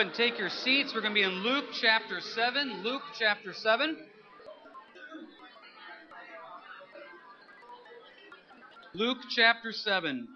ahead and take your seats. We're going to be in Luke chapter 7. Luke chapter 7. Luke chapter 7.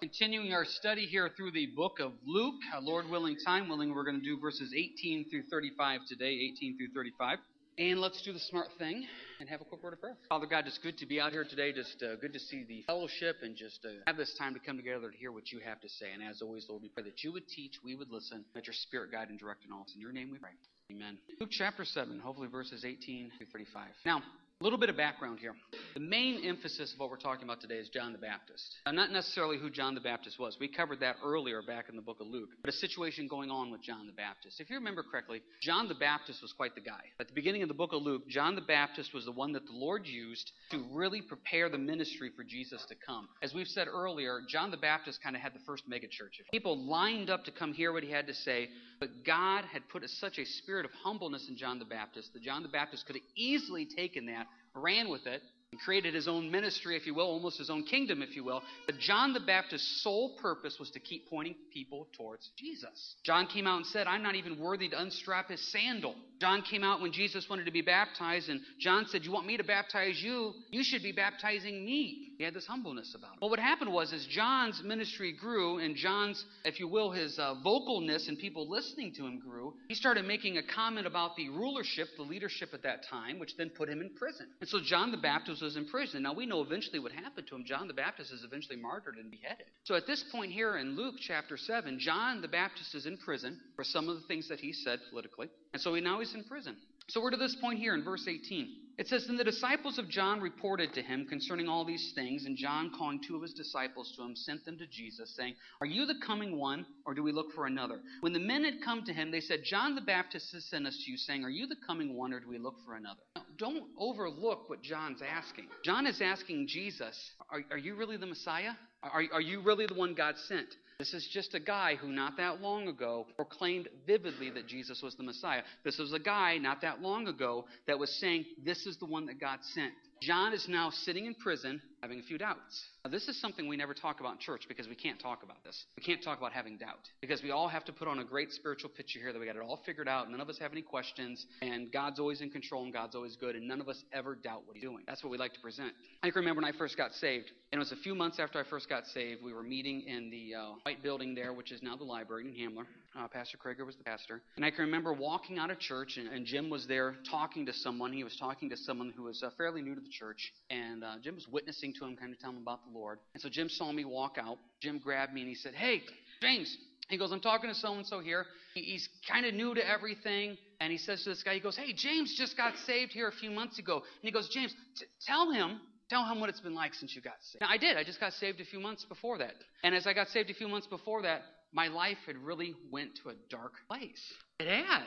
Continuing our study here through the book of Luke. Lord willing, time willing, we're going to do verses 18 through 35 today, 18 through 35. And let's do the smart thing and have a quick word of prayer. Father God, it's good to be out here today. Just uh, good to see the fellowship and just uh, have this time to come together to hear what you have to say. And as always, Lord, we pray that you would teach, we would listen, that your spirit guide and direct in all. Us. In your name we pray. Amen. Luke chapter 7, hopefully verses 18 through 35. Now, a little bit of background here. The main emphasis of what we're talking about today is John the Baptist. Now, not necessarily who John the Baptist was. We covered that earlier back in the book of Luke. But a situation going on with John the Baptist. If you remember correctly, John the Baptist was quite the guy. At the beginning of the book of Luke, John the Baptist was the one that the Lord used to really prepare the ministry for Jesus to come. As we've said earlier, John the Baptist kind of had the first megachurch. People lined up to come hear what he had to say, but God had put such a spirit of humbleness in John the Baptist that John the Baptist could have easily taken that ran with it, and created his own ministry, if you will, almost his own kingdom, if you will. But John the Baptist's sole purpose was to keep pointing people towards Jesus. John came out and said, I'm not even worthy to unstrap his sandal. John came out when Jesus wanted to be baptized, and John said, You want me to baptize you? You should be baptizing me. He had this humbleness about him. Well, what happened was, as John's ministry grew, and John's, if you will, his uh, vocalness and people listening to him grew, he started making a comment about the rulership, the leadership at that time, which then put him in prison. And so John the Baptist was in prison. Now we know eventually what happened to him. John the Baptist is eventually martyred and beheaded. So at this point here in Luke chapter 7, John the Baptist is in prison for some of the things that he said politically. And so he, now he's in prison. So we're to this point here in verse 18. It says, Then the disciples of John reported to him concerning all these things, and John, calling two of his disciples to him, sent them to Jesus, saying, Are you the coming one, or do we look for another? When the men had come to him, they said, John the Baptist has sent us to you, saying, Are you the coming one, or do we look for another? Now, don't overlook what John's asking. John is asking Jesus, Are, are you really the Messiah? Are, are you really the one God sent? This is just a guy who, not that long ago, proclaimed vividly that Jesus was the Messiah. This was a guy, not that long ago, that was saying, This is the one that God sent. John is now sitting in prison having a few doubts. Now, this is something we never talk about in church because we can't talk about this. We can't talk about having doubt because we all have to put on a great spiritual picture here that we got it all figured out. None of us have any questions, and God's always in control and God's always good, and none of us ever doubt what He's doing. That's what we like to present. I can remember when I first got saved, and it was a few months after I first got saved. We were meeting in the uh, white building there, which is now the library in Hamler. Uh, pastor Krager was the pastor. And I can remember walking out of church, and, and, Jim was there talking to someone. He was talking to someone who was uh, fairly new to the church. And uh, Jim was witnessing to him, kind of telling him about the Lord. And so Jim saw me walk out. Jim grabbed me and he said, Hey, James. He goes, I'm talking to so and so here. He's kind of new to everything. And he says to this guy, He goes, Hey, James just got saved here a few months ago. And he goes, James, t- tell him Tell him what it's been like since you got saved. Now, I did. I just got saved a few months before that. And as I got saved a few months before that, my life had really went to a dark place. It had.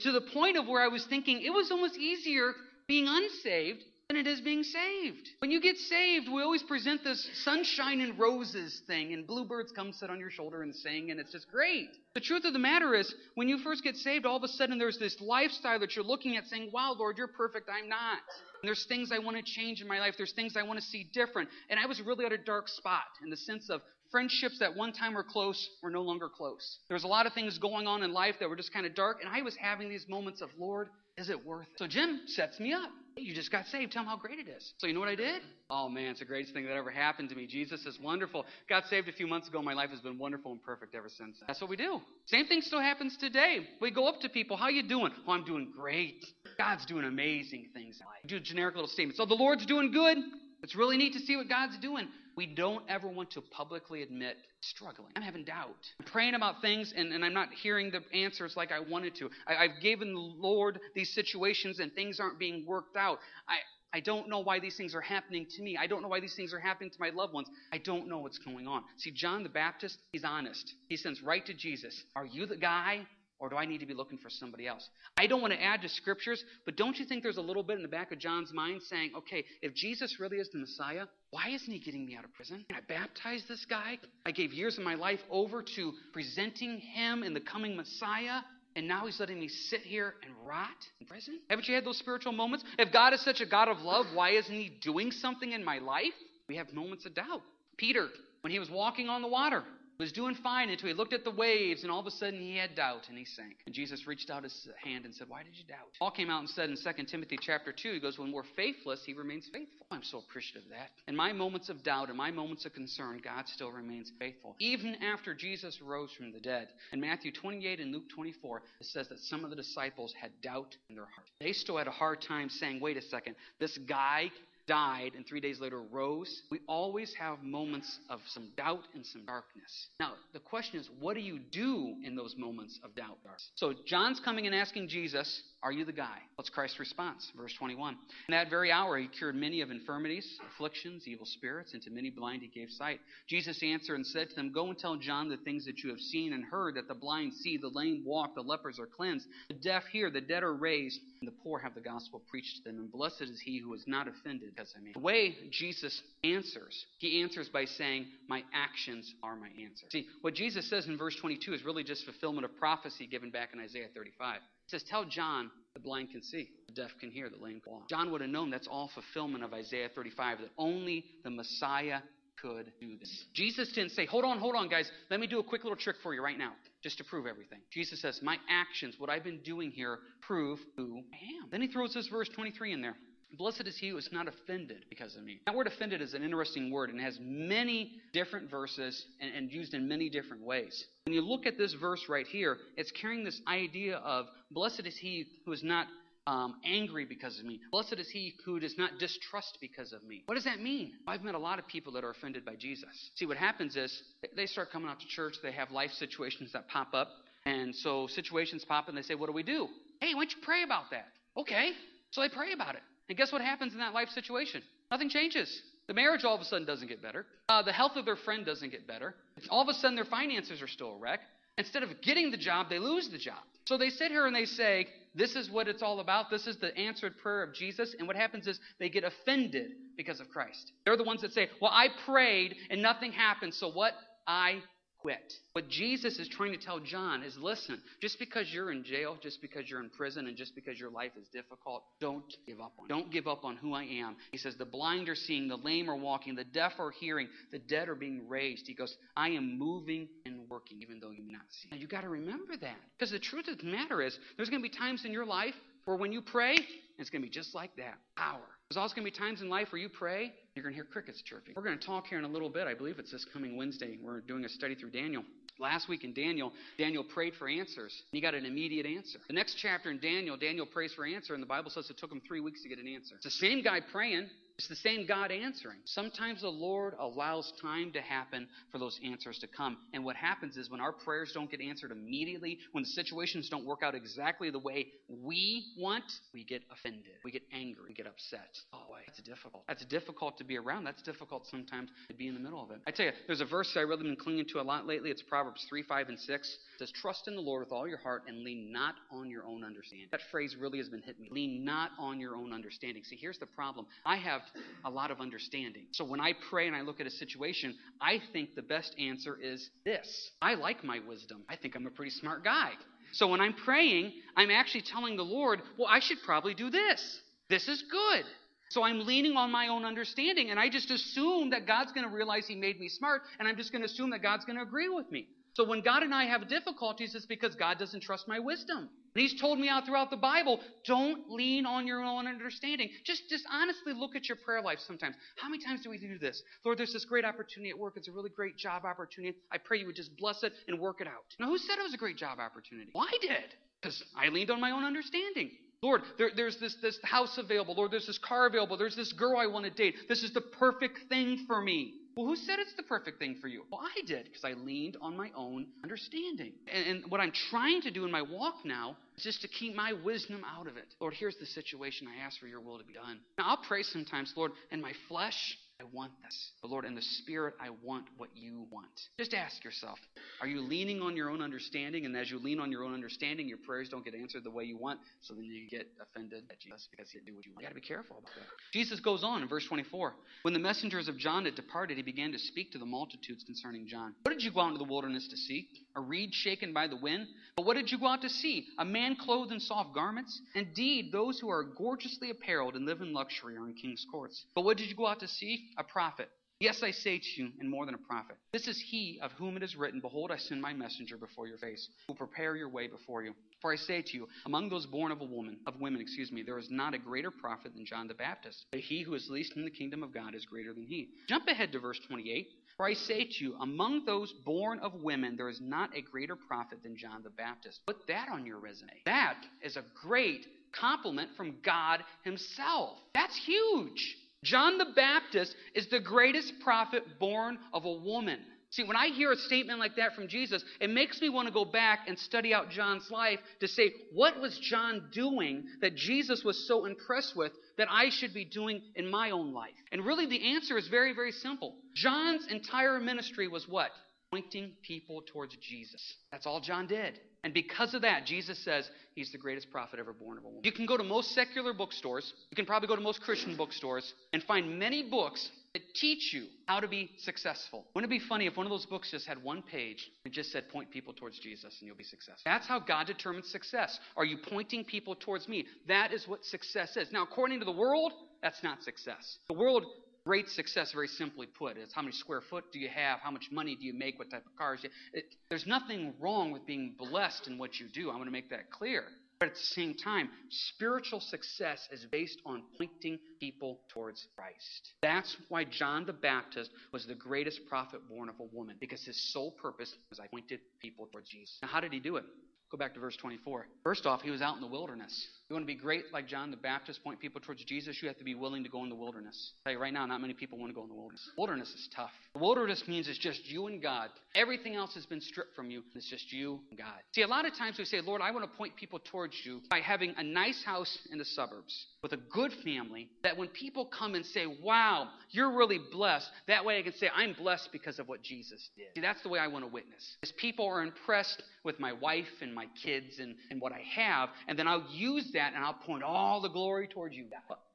To the point of where I was thinking it was almost easier being unsaved than it is being saved. When you get saved, we always present this sunshine and roses thing, and bluebirds come sit on your shoulder and sing, and it's just great. The truth of the matter is, when you first get saved, all of a sudden there's this lifestyle that you're looking at saying, Wow, Lord, you're perfect, I'm not. And there's things I want to change in my life, there's things I want to see different. And I was really at a dark spot in the sense of friendships that one time were close were no longer close. There was a lot of things going on in life that were just kind of dark, and I was having these moments of, Lord, is it worth it? So Jim sets me up. You just got saved. Tell him how great it is. So you know what I did? Oh man, it's the greatest thing that ever happened to me. Jesus is wonderful. Got saved a few months ago. My life has been wonderful and perfect ever since. That's what we do. Same thing still happens today. We go up to people. How you doing? Oh, I'm doing great. God's doing amazing things in life. Do a generic little statement. So the Lord's doing good. It's really neat to see what God's doing. We don't ever want to publicly admit struggling. I'm having doubt. I'm praying about things and, and I'm not hearing the answers like I wanted to. I, I've given the Lord these situations and things aren't being worked out. I, I don't know why these things are happening to me. I don't know why these things are happening to my loved ones. I don't know what's going on. See, John the Baptist, he's honest. He sends right to Jesus. Are you the guy? Or do I need to be looking for somebody else? I don't want to add to scriptures, but don't you think there's a little bit in the back of John's mind saying, okay, if Jesus really is the Messiah, why isn't he getting me out of prison? Can I baptize this guy? I gave years of my life over to presenting him in the coming Messiah, and now he's letting me sit here and rot in prison? Haven't you had those spiritual moments? If God is such a God of love, why isn't he doing something in my life? We have moments of doubt. Peter, when he was walking on the water, was doing fine until he looked at the waves, and all of a sudden he had doubt and he sank. And Jesus reached out his hand and said, Why did you doubt? Paul came out and said in 2 Timothy chapter 2, he goes, When we're faithless, he remains faithful. I'm so appreciative of that. In my moments of doubt, in my moments of concern, God still remains faithful. Even after Jesus rose from the dead. In Matthew 28 and Luke 24, it says that some of the disciples had doubt in their heart. They still had a hard time saying, Wait a second, this guy died and three days later rose, we always have moments of some doubt and some darkness. Now, the question is, what do you do in those moments of doubt? So, John's coming and asking Jesus, Are you the guy? What's Christ's response? Verse 21. In that very hour, he cured many of infirmities, afflictions, evil spirits, and to many blind he gave sight. Jesus answered and said to them, Go and tell John the things that you have seen and heard that the blind see, the lame walk, the lepers are cleansed, the deaf hear, the dead are raised, and the poor have the gospel preached to them. And blessed is he who is not offended because I me. The way Jesus answers, he answers by saying, My actions are my answer. See, what Jesus says in verse 22 is really just fulfillment of prophecy given back in Isaiah 35. He says, Tell John the blind can see, the deaf can hear, the lame can walk. John would have known that's all fulfillment of Isaiah 35, that only the Messiah could do this. Jesus didn't say, Hold on, hold on, guys. Let me do a quick little trick for you right now, just to prove everything. Jesus says, My actions, what I've been doing here, prove who I am. Then he throws this verse 23 in there. Blessed is he who is not offended because of me. That word offended is an interesting word and has many different verses and, and, used in many different ways. When you look at this verse right here, it's carrying this idea of blessed is he who is not um, angry because of me. Blessed is he who does not distrust because of me. What does that mean? I've met a lot of people that are offended by Jesus. See, what happens is they start coming out to church, they have life situations that pop up, and so situations pop and they say, What do we do? Hey, why don't you pray about that? Okay. So they pray about it. And guess what happens in that life situation? Nothing changes. The marriage all of a sudden doesn't get better. Uh, the health of their friend doesn't get better. All of a sudden, their finances are still a wreck. Instead of getting the job, they lose the job. So they sit here and they say, This is what it's all about. This is the answered prayer of Jesus. And what happens is they get offended because of Christ. They're the ones that say, Well, I prayed and nothing happened. So what? I quit. What Jesus is trying to tell John is listen, just because you're in jail, just because you're in prison, and just because your life is difficult, don't give up on. Don't give up on who I am. He says, The blind are seeing, the lame are walking, the deaf are hearing, the dead are being raised. He goes, I am moving and working, even though you may not see. Now you got to remember that. Because the truth of the matter is, there's going to be times in your life where when you pray, it's going to be just like that power. There's also going to be times in life where you pray, you're going to hear crickets chirping. We're going to talk here in a little bit. I believe it's this coming Wednesday. We're doing a study through Daniel. Last week in Daniel, Daniel prayed for answers, and he got an immediate answer. The next chapter in Daniel, Daniel prays for answer, and the Bible says it took him three weeks to get an answer. It's the same guy praying, it's the same God answering. Sometimes the Lord allows time to happen for those answers to come. And what happens is when our prayers don't get answered immediately, when situations don't work out exactly the way we want, we get offended. We get angry. We get upset. Oh, that's difficult. That's difficult to be around. That's difficult sometimes to be in the middle of it. I tell you, there's a verse I've really been clinging to a lot lately. It's Proverbs 3, 5, and 6. It says, Trust in the Lord with all your heart and lean not on your own understanding. That phrase really has been hitting me. Lean not on your own understanding. See, here's the problem. I have a lot of understanding. So when I pray and I look at a situation, I think the best answer is this. I like my wisdom. I think I'm a pretty smart guy. So when I'm praying, I'm actually telling the Lord, well, I should probably do this. This is good. So I'm leaning on my own understanding, and I just assume that God's going to realize He made me smart, and I'm just going to assume that God's going to agree with me. So when God and I have difficulties, it's because God doesn't trust my wisdom. And He's told me out throughout the Bible, don't lean on your own understanding. Just, just honestly look at your prayer life sometimes. How many times do we do this? Lord, there's this great opportunity at work. It's a really great job opportunity. I pray you would just bless it and work it out. Now, who said it was a great job opportunity? Well, I did. Because I leaned on my own understanding. Lord, there, there's this, this house available. Lord, there's this car available. There's this girl I want to date. This is the perfect thing for me. Well, who said it's the perfect thing for you? Well, I did because I leaned on my own understanding. And, and, what I'm trying to do in my walk now is just to keep my wisdom out of it. Lord, here's the situation. I ask for your will to be done. Now, I'll pray sometimes, Lord, in my flesh, I want this. But Lord, in the Spirit, I want what you want. Just ask yourself are you leaning on your own understanding? And as you lean on your own understanding, your prayers don't get answered the way you want. So then you get offended at Jesus because he didn't do what you want. You got to be careful about that. Jesus goes on in verse 24. When the messengers of John had departed, he began to speak to the multitudes concerning John. What did you go out into the wilderness to see? A reed shaken by the wind? But what did you go out to see? A man clothed in soft garments? Indeed, those who are gorgeously apparelled and live in luxury are in king's courts. But what did you go out to see? A prophet. Yes, I say to you, and more than a prophet. This is he of whom it is written, Behold, I send my messenger before your face, who will prepare your way before you. For I say to you, among those born of a woman, of women, excuse me, there is not a greater prophet than John the Baptist. But he who is least in the kingdom of God is greater than he. Jump ahead to verse 28. For I say to you, among those born of women, there is not a greater prophet than John the Baptist. Put that on your resume. That is a great compliment from God Himself. That's huge. John the Baptist is the greatest prophet born of a woman. See, when I hear a statement like that from Jesus, it makes me want to go back and study out John's life to say, what was John doing that Jesus was so impressed with that I should be doing in my own life? And really, the answer is very, very simple. John's entire ministry was what? Pointing people towards Jesus. That's all John did. And because of that, Jesus says he's the greatest prophet ever born of a woman. You can go to most secular bookstores, you can probably go to most Christian bookstores, and find many books that teach you how to be successful. Wouldn't it be funny if one of those books just had one page and just said, point people towards Jesus and you'll be successful? That's how God determines success. Are you pointing people towards me? That is what success is. Now, according to the world, that's not success. The world Great success, very simply put, is how many square foot do you have? How much money do you make? What type of cars? You, it, there's nothing wrong with being blessed in what you do. I want to make that clear. But at the same time, spiritual success is based on pointing people towards Christ. That's why John the Baptist was the greatest prophet born of a woman, because his sole purpose was I pointed people towards Jesus. Now, how did he do it? Go back to verse 24. First off, he was out in the wilderness. You want to be great like John the Baptist, point people towards Jesus, you have to be willing to go in the wilderness. I tell you right now, not many people want to go in the wilderness. Wilderness is tough. The wilderness means it's just you and God. Everything else has been stripped from you. It's just you and God. See, a lot of times we say, Lord, I want to point people towards you by having a nice house in the suburbs with a good family that when people come and say, wow, you're really blessed, that way I can say, I'm blessed because of what Jesus did. See, that's the way I want to witness. Is people are impressed with my wife and my kids and, and what I have, and then I'll use that that and I'll point all the glory towards you.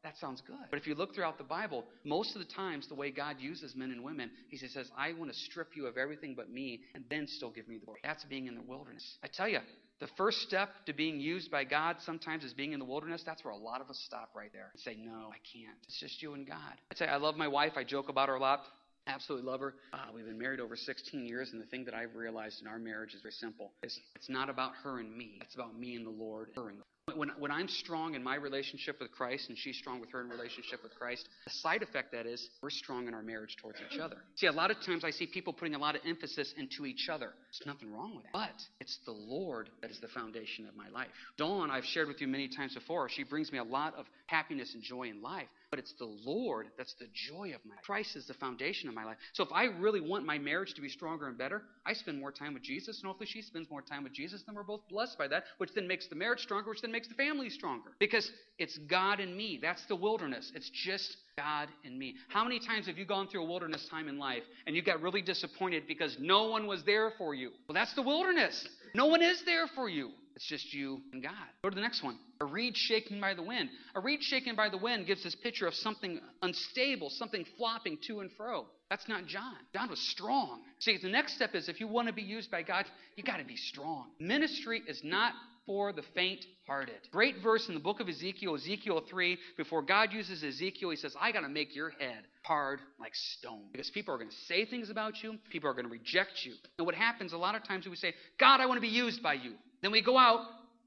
That, sounds good. But if you look throughout the Bible, most of the times the way God uses men and women, He says, I want to strip you of everything but me and then still give me the glory. That's being in the wilderness. I tell you, the first step to being used by God sometimes is being in the wilderness. That's where a lot of us stop right there and say, No, I can't. It's just you and God. I you, I love my wife. I joke about her a lot. Absolutely love her. Uh, we've been married over 16 years, and the thing that I've realized in our marriage is very simple. It's, it's not about her and me. It's about me and the Lord, her and when, when I'm strong in my relationship with Christ and she's strong with her in relationship with Christ, the side effect that is, we're strong in our marriage towards each other. See, a lot of times I see people putting a lot of emphasis into each other. There's nothing wrong with that. But it's the Lord that is the foundation of my life. Dawn, I've shared with you many times before, she brings me a lot of happiness and joy in life. But it's the Lord that's the joy of my life. Christ is the foundation of my life. So if I really want my marriage to be stronger and better, I spend more time with Jesus, and hopefully she spends more time with Jesus, then we're both blessed by that, which then makes the marriage stronger, which then makes the family stronger. Because it's God and me. That's the wilderness. It's just God and me. How many times have you gone through a wilderness time in life and you got really disappointed because no one was there for you? Well, that's the wilderness. No one is there for you. It's just you and God. Go to the next one. A reed shaken by the wind. A reed shaken by the wind gives this picture of something unstable, something flopping to and fro. That's not John. John was strong. See, the next step is if you want to be used by God, you got to be strong. Ministry is not for the faint hearted. Great verse in the book of Ezekiel, Ezekiel 3. Before God uses Ezekiel, he says, I got to make your head hard like stone. Because people are going to say things about you, people are going to reject you. And what happens a lot of times we say, God, I want to be used by you. Then we go out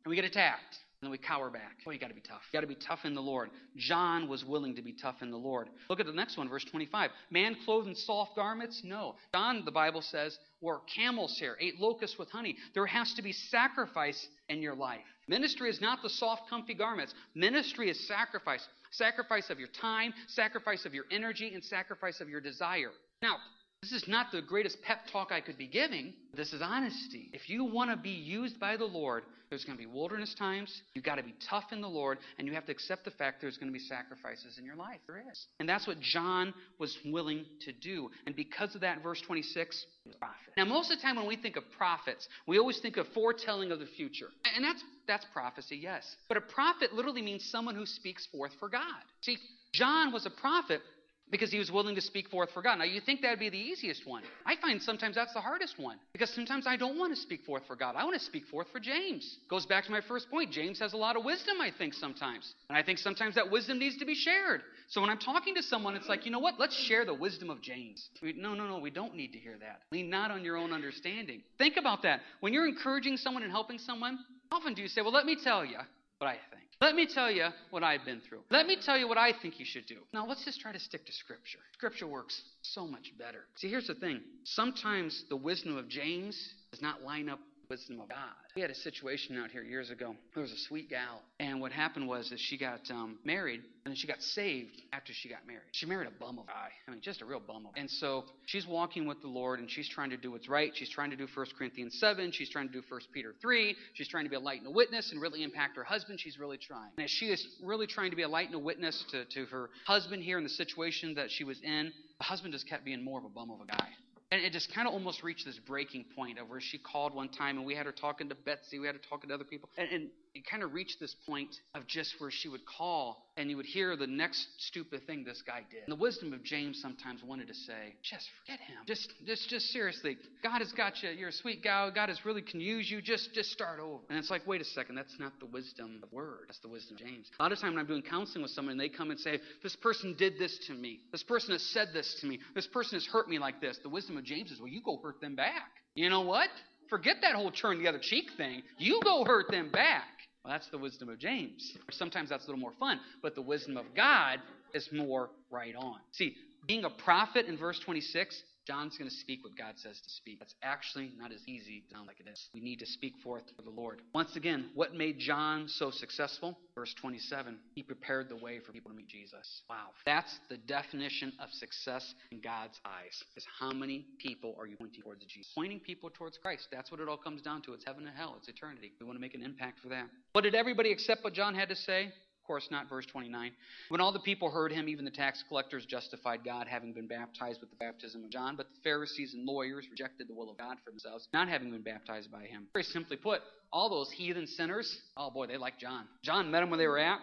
and we get attacked. And then we cower back. Oh, you got to be tough. You got to be tough in the Lord. John was willing to be tough in the Lord. Look at the next one, verse 25. Man clothed in soft garments? No. John, the Bible says, wore camel's hair, ate locusts with honey. There has to be sacrifice in your life. Ministry is not the soft, comfy garments. Ministry is sacrifice. Sacrifice of your time, sacrifice of your energy, and sacrifice of your desire. Now, this is not the greatest pep talk I could be giving. This is honesty. If you want to be used by the Lord, there's going to be wilderness times. You've got to be tough in the Lord, and you have to accept the fact there's going to be sacrifices in your life. There is. And that's what John was willing to do. And because of that, verse 26, prophet. Now, most of the time when we think of prophets, we always think of foretelling of the future. And that's that's prophecy, yes. But a prophet literally means someone who speaks forth for God. See, John was a prophet because he was willing to speak forth for God. Now, you think that would be the easiest one. I find sometimes that's the hardest one because sometimes I don't want to speak forth for God. I want to speak forth for James. Goes back to my first point. James has a lot of wisdom, I think, sometimes. And I think sometimes that wisdom needs to be shared. So when I'm talking to someone, it's like, you know what? Let's share the wisdom of James. We, no, no, no, we don't need to hear that. Lean not on your own understanding. Think about that. When you're encouraging someone and helping someone, often do you say, well, let me tell you what I think. Let me tell you what I've been through. Let me tell you what I think you should do. Now, let's just try to stick to Scripture. Scripture works so much better. See, here's the thing sometimes the wisdom of James does not line up wisdom of God. We had a situation out here years ago. There was a sweet gal, and what happened was that she got um, married, and she got saved after she got married. She married a bum of a guy. I mean, just a real bum of. A And so she's walking with the Lord, and she's trying to do what's right. She's trying to do 1 Corinthians 7. She's trying to do 1 Peter 3. She's trying to be a light and a witness and really impact her husband. She's really trying. And as she is really trying to be a light and a witness to, to her husband here in the situation that she was in, the husband just kept being more of a bum of a guy. And it just kind of almost reached this breaking point of where she called one time and we had her talking to Betsy, we had her talking to other people. And, and it kind of reached this point of just where she would call and you would hear the next stupid thing this guy did. And the wisdom of James sometimes wanted to say, just forget him. Just, just, just seriously, God has got you. You're a sweet gal. God has really can use you. Just, just start over. And it's like, wait a second, that's not the wisdom of the word. That's the wisdom of James. A lot of time when I'm doing counseling with someone, they come and say, this person did this to me. This person has said this to me. This person has hurt me like this. The wisdom of James is, well, you go hurt them back. You know what? Forget that whole turn the other cheek thing. You go hurt them back. Well, that's the wisdom of James. Sometimes that's a little more fun, but the wisdom of God is more right on. See, being a prophet in verse 26 John's going to speak what God says to speak. That's actually not as easy as sound like it is. We need to speak forth for the Lord. Once again, what made John so successful? Verse 27, he prepared the way for people to meet Jesus. Wow. That's the definition of success in God's eyes. Is how many people are you pointing towards Jesus? Pointing people towards Christ. That's what it all comes down to. It's heaven and hell. It's eternity. We want to make an impact for that. What did everybody accept what John had to say? Course not verse 29. When all the people heard him, even the tax collectors justified God, having been baptized with the baptism of John. But the Pharisees and lawyers rejected the will of God for themselves, not having been baptized by him. Very simply put, all those heathen sinners, oh boy, they liked John. John met them where they were at.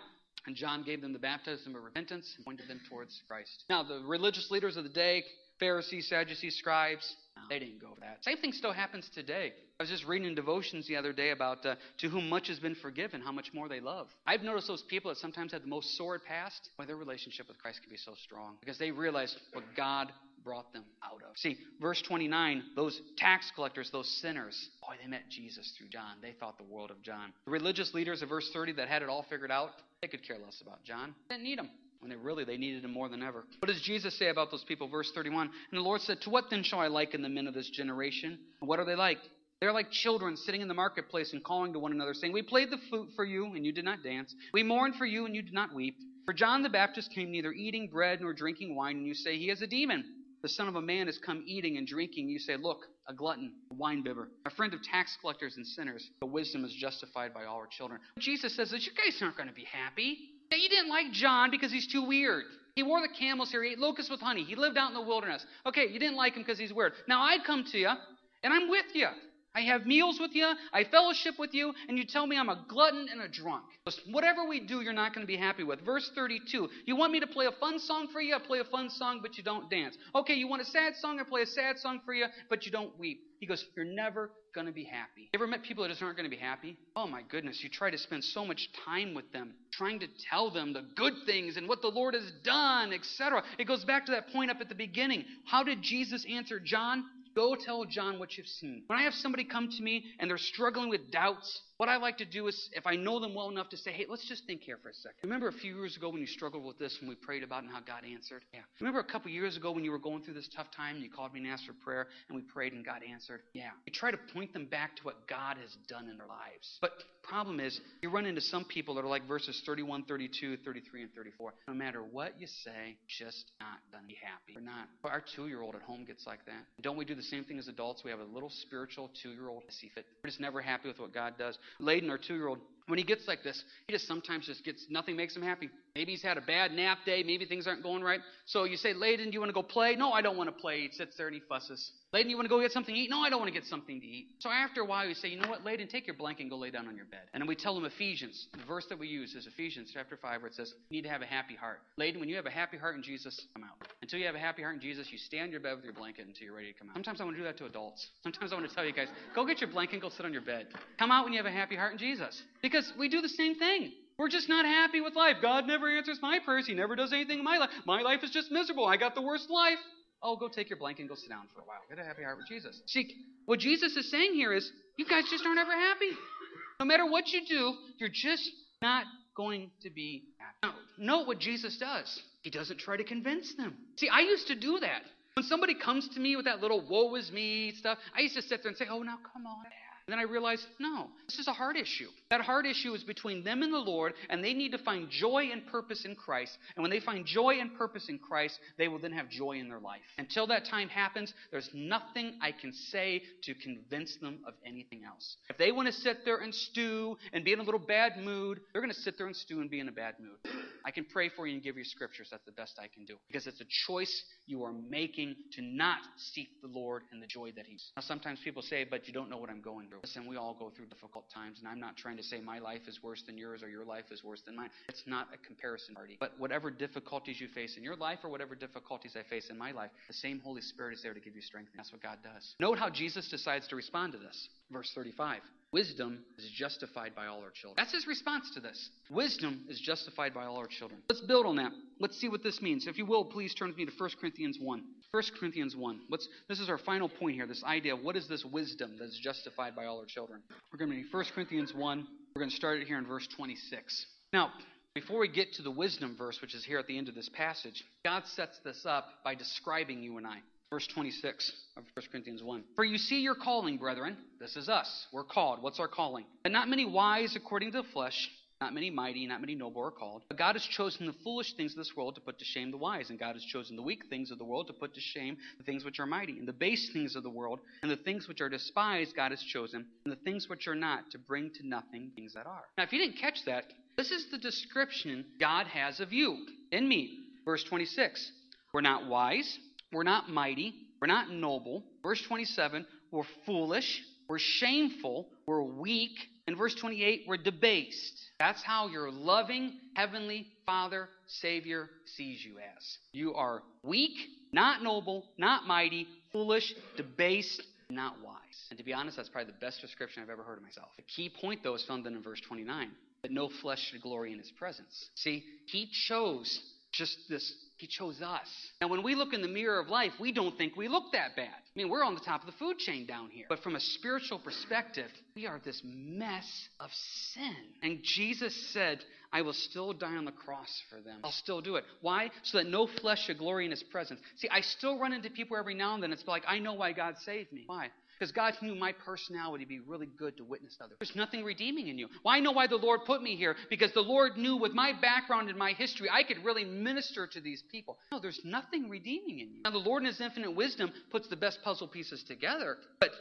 And John gave them the baptism of repentance and pointed them towards Christ. Now, the religious leaders of the day, Pharisees, Sadducees, scribes, they didn't go for that. Same thing still happens today. I was just reading in devotions the other day about uh, to whom much has been forgiven, how much more they love. I've noticed those people that sometimes have the most sordid past, why their relationship with Christ can be so strong because they realize what God brought them out of. See, verse 29, those tax collectors, those sinners, boy, they met Jesus through John. They thought the world of John. The religious leaders of verse 30 that had it all figured out, they could care less about John. They didn't need him. When they really they needed him more than ever. What does Jesus say about those people? Verse 31. And the Lord said, To what then shall I liken the men of this generation? What are they like? They're like children sitting in the marketplace and calling to one another, saying, We played the flute for you, and you did not dance. We mourned for you, and you did not weep. For John the Baptist came neither eating bread nor drinking wine, and you say, He is a demon. The Son of a Man has come eating and drinking. You say, Look, a glutton, a winebibber, a friend of tax collectors and sinners. The wisdom is justified by all her children. Jesus says that you guys aren't going to be happy. You didn't like John because he's too weird. He wore the camel's hair. He ate locusts with honey. He lived out in the wilderness. Okay, you didn't like him because he's weird. Now I come to you, and I'm with you. I have meals with you, I fellowship with you, and you tell me I'm a glutton and a drunk. Whatever we do, you're not going to be happy with. Verse 32 You want me to play a fun song for you? I play a fun song, but you don't dance. Okay, you want a sad song? I play a sad song for you, but you don't weep. He goes, You're never going to be happy. Ever met people that just aren't going to be happy? Oh my goodness, you try to spend so much time with them, trying to tell them the good things and what the Lord has done, etc. It goes back to that point up at the beginning. How did Jesus answer John? Go tell John what you've seen. When I have somebody come to me and they're struggling with doubts, what I like to do is, if I know them well enough, to say, hey, let's just think here for a second. Remember a few years ago when you struggled with this and we prayed about and how God answered? Yeah. Remember a couple years ago when you were going through this tough time and you called me and asked for prayer and we prayed and God answered? Yeah. You try to point them back to what God has done in their lives. But the problem is, you run into some people that are like verses 31, 32, 33, and 34. No matter what you say, just not gonna be happy. We're not. Our two-year-old at home gets like that. Don't we do the same thing as adults? We have a little spiritual two-year-old. See fit. We're just never happy with what God does. Layden, our two year old, when he gets like this, he just sometimes just gets nothing makes him happy. Maybe he's had a bad nap day. Maybe things aren't going right. So you say, Layden, do you want to go play? No, I don't want to play. He sits there and he fusses. Layden, you want to go get something to eat? No, I don't want to get something to eat. So after a while, you say, you know what, Layden, take your blanket and go lay down on your bed. And then we tell him Ephesians. The verse that we use is Ephesians chapter 5, where it says, you need to have a happy heart. Layden, when you have a happy heart in Jesus, come out. Until you have a happy heart in Jesus, you stay on your bed with your blanket until you're ready to come out. Sometimes I want to do that to adults. Sometimes I want to tell you guys, go get your blanket and go sit on your bed. Come out when you have a happy heart in Jesus. Because we do the same thing. We're just not happy with life. God never answers my prayers. He never does anything in my life. My life is just miserable. I got the worst life. Oh, go take your blanket and go sit down for a while. Get a happy heart with Jesus. See, what Jesus is saying here is, you guys just aren't ever happy. No matter what you do, you're just not going to be happy. Now, note what Jesus does. He doesn't try to convince them. See, I used to do that. When somebody comes to me with that little woe is me stuff, I used to sit there and say, oh, now come on. And then I realized, no, this is a heart issue. That heart issue is between them and the Lord, and they need to find joy and purpose in Christ. And when they find joy and purpose in Christ, they will then have joy in their life. Until that time happens, there's nothing I can say to convince them of anything else. If they want to sit there and stew and be in a little bad mood, they're going to sit there and stew and be in a bad mood. I can pray for you and give you scriptures. That's the best I can do. Because it's a choice you are making to not seek the Lord and the joy that He's. Now, sometimes people say, but you don't know what I'm going through. Listen, we all go through difficult times, and I'm not trying to say my life is worse than yours or your life is worse than mine. It's not a comparison party. But whatever difficulties you face in your life or whatever difficulties I face in my life, the same Holy Spirit is there to give you strength. That's what God does. Note how Jesus decides to respond to this. Verse 35. Wisdom is justified by all our children. That's his response to this. Wisdom is justified by all our children. Let's build on that. Let's see what this means. If you will, please turn with me to 1 Corinthians 1. 1 Corinthians 1. Let's, this is our final point here this idea of what is this wisdom that's justified by all our children. We're going to be 1 Corinthians 1. We're going to start it here in verse 26. Now, before we get to the wisdom verse, which is here at the end of this passage, God sets this up by describing you and I. Verse 26 of 1 Corinthians 1. For you see your calling, brethren. This is us. We're called. What's our calling? And not many wise according to the flesh, not many mighty, not many noble are called. But God has chosen the foolish things of this world to put to shame the wise. And God has chosen the weak things of the world to put to shame the things which are mighty. And the base things of the world, and the things which are despised, God has chosen. And the things which are not, to bring to nothing things that are. Now, if you didn't catch that, this is the description God has of you in me. Verse 26. We're not wise. We're not mighty. We're not noble. Verse 27, we're foolish. We're shameful. We're weak. And verse 28, we're debased. That's how your loving Heavenly Father, Savior sees you as. You are weak, not noble, not mighty, foolish, debased, not wise. And to be honest, that's probably the best description I've ever heard of myself. The key point, though, is found then in verse 29 that no flesh should glory in His presence. See, He chose just this he chose us. Now, when we look in the mirror of life, we don't think we look that bad. I mean, we're on the top of the food chain down here. But from a spiritual perspective, we are this mess of sin. And Jesus said, I will still die on the cross for them. I'll still do it. Why? So that no flesh should glory in his presence. See, I still run into people every now and then. It's like, I know why God saved me. Why? Because God knew my personality to be really good to witness to others. There's nothing redeeming in you. Well, I know why the Lord put me here. Because the Lord knew with my background and my history, I could really minister to these people. No, there's nothing redeeming in you. Now, the Lord in His infinite wisdom puts the best puzzle pieces together. But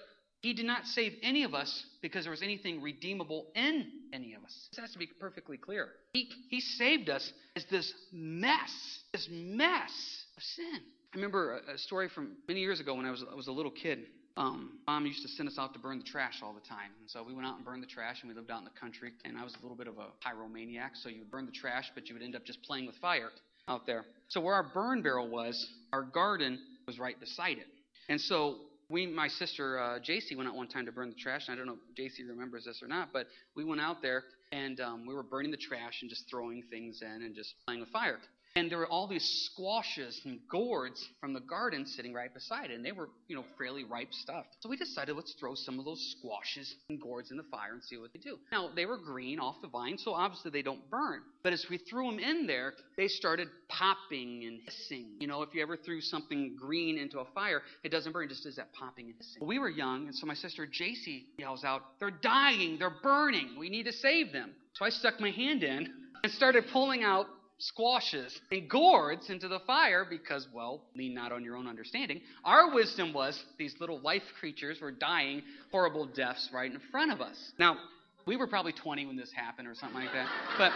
He did not save any of us because there was anything redeemable in any of us. This has to be perfectly clear. He, he saved us as this mess, this mess of sin. I remember a, a story from many years ago when I was, I was a little kid um, mom used to send us out to burn the trash all the time. And so we went out and burned the trash, and we lived out in the country. And I was a little bit of a pyromaniac, so you would burn the trash, but you would end up just playing with fire out there. So where our burn barrel was, our garden was right beside it. And so we, my sister uh, JC, went out one time to burn the trash. And I don't know if JC remembers this or not, but we went out there and um, we were burning the trash and just throwing things in and just playing with fire. And there were all these squashes and gourds from the garden sitting right beside it. And they were, you know, fairly ripe stuff. So we decided let's throw some of those squashes and gourds in the fire and see what they do. Now, they were green off the vine, so obviously they don't burn. But as we threw them in there, they started popping and hissing. You know, if you ever threw something green into a fire, it doesn't burn, it just does that popping and hissing. We were young, and so my sister JC yells out, They're dying, they're burning, we need to save them. So I stuck my hand in and started pulling out squashes and gourds into the fire because, well, lean not on your own understanding. Our wisdom was these little life creatures were dying horrible deaths right in front of us. Now, We were probably 20 when this happened or something like that. But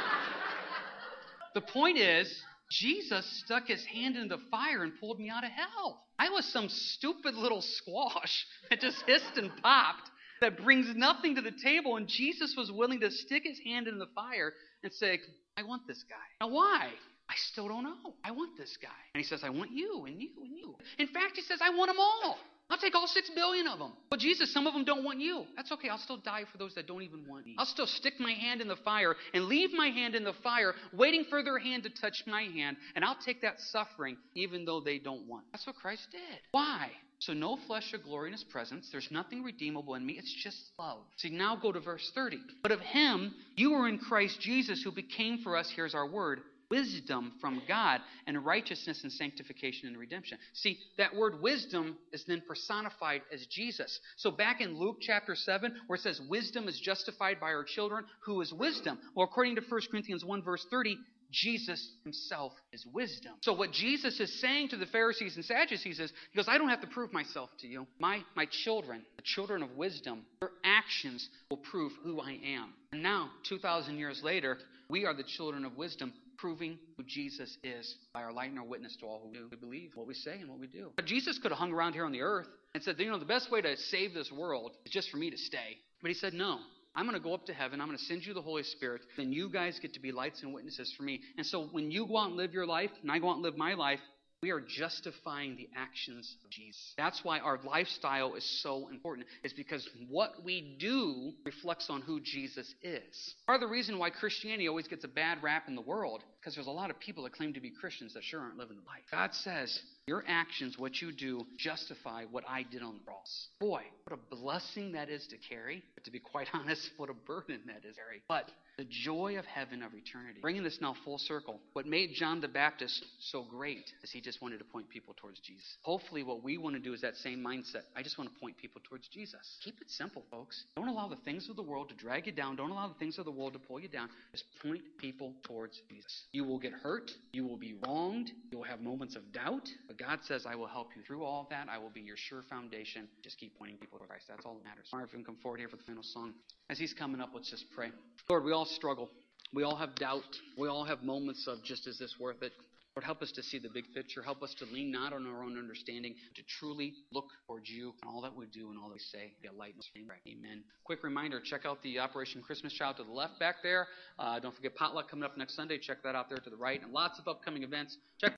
the point is, Jesus stuck his hand in the fire and pulled me out of hell. I was some stupid little squash that just hissed and popped that brings nothing to the table, and Jesus was willing to stick his hand in the fire and say, I want this guy. Now, why? I still don't know. I want this guy. And he says, I want you and you and you. In fact, he says, I want them all. I'll take all six billion of them. But Jesus, some of them don't want you. That's okay. I'll still die for those that don't even want me. I'll still stick my hand in the fire and leave my hand in the fire, waiting for their hand to touch my hand. And I'll take that suffering even though they don't want. That's what Christ did. Why? So no flesh shall glory in his presence. There's nothing redeemable in me. It's just love. See, now go to verse 30. But of him, you are in Christ Jesus, who became for us, here's our word, wisdom from God and righteousness and sanctification and redemption. See, that word wisdom is then personified as Jesus. So back in Luke chapter 7, where it says wisdom is justified by our children, who is wisdom? Well, according to 1 Corinthians 1, verse 30, Jesus himself is wisdom. So what Jesus is saying to the Pharisees and Sadducees is, he goes, I don't have to prove myself to you. My, my children, the children of wisdom, their actions will prove who I am. And now, 2,000 years later, we are the children of wisdom, proving who Jesus is by our light and our witness to all who we believe what we say and what we do. But Jesus could have hung around here on the earth and said, you know, the best way to save this world is just for me to stay. But he said, no. I'm going to go up to heaven. I'm going to send you the Holy Spirit. Then you guys get to be lights and witnesses for me. And so when you go out and live your life, and I go out and live my life, we are justifying the actions of Jesus. That's why our lifestyle is so important, is because what we do reflects on who Jesus is. Part of the reason why Christianity always gets a bad rap in the world, because there's a lot of people that claim to be Christians that sure aren't living the life. God says, your actions, what you do, justify what I did on the cross. Boy, what a blessing that is to carry. But to be quite honest, what a burden that is to carry. But the joy of heaven of eternity. Bringing this now full circle. What made John the Baptist so great is he just wanted to point people towards Jesus. Hopefully, what we want to do is that same mindset. I just want to point people towards Jesus. Keep it simple, folks. Don't allow the things of the world to drag you down. Don't allow the things of the world to pull you down. Just point people towards Jesus. You will get hurt. You will be wronged. You will have moments of doubt. But God says, I will help you through all of that. I will be your sure foundation. Just keep pointing people to Christ. That's all that matters. Marvin, come forward here for the final song. As he's coming up, let's just pray. Lord, we all struggle. We all have doubt. We all have moments of just, is this worth it? Lord, help us to see the big picture. Help us to lean not on our own understanding, to truly look towards you and all that we do and all that we say. Be a light in Amen. Quick reminder check out the Operation Christmas Child to the left back there. Uh, don't forget Potluck coming up next Sunday. Check that out there to the right. And lots of upcoming events. Check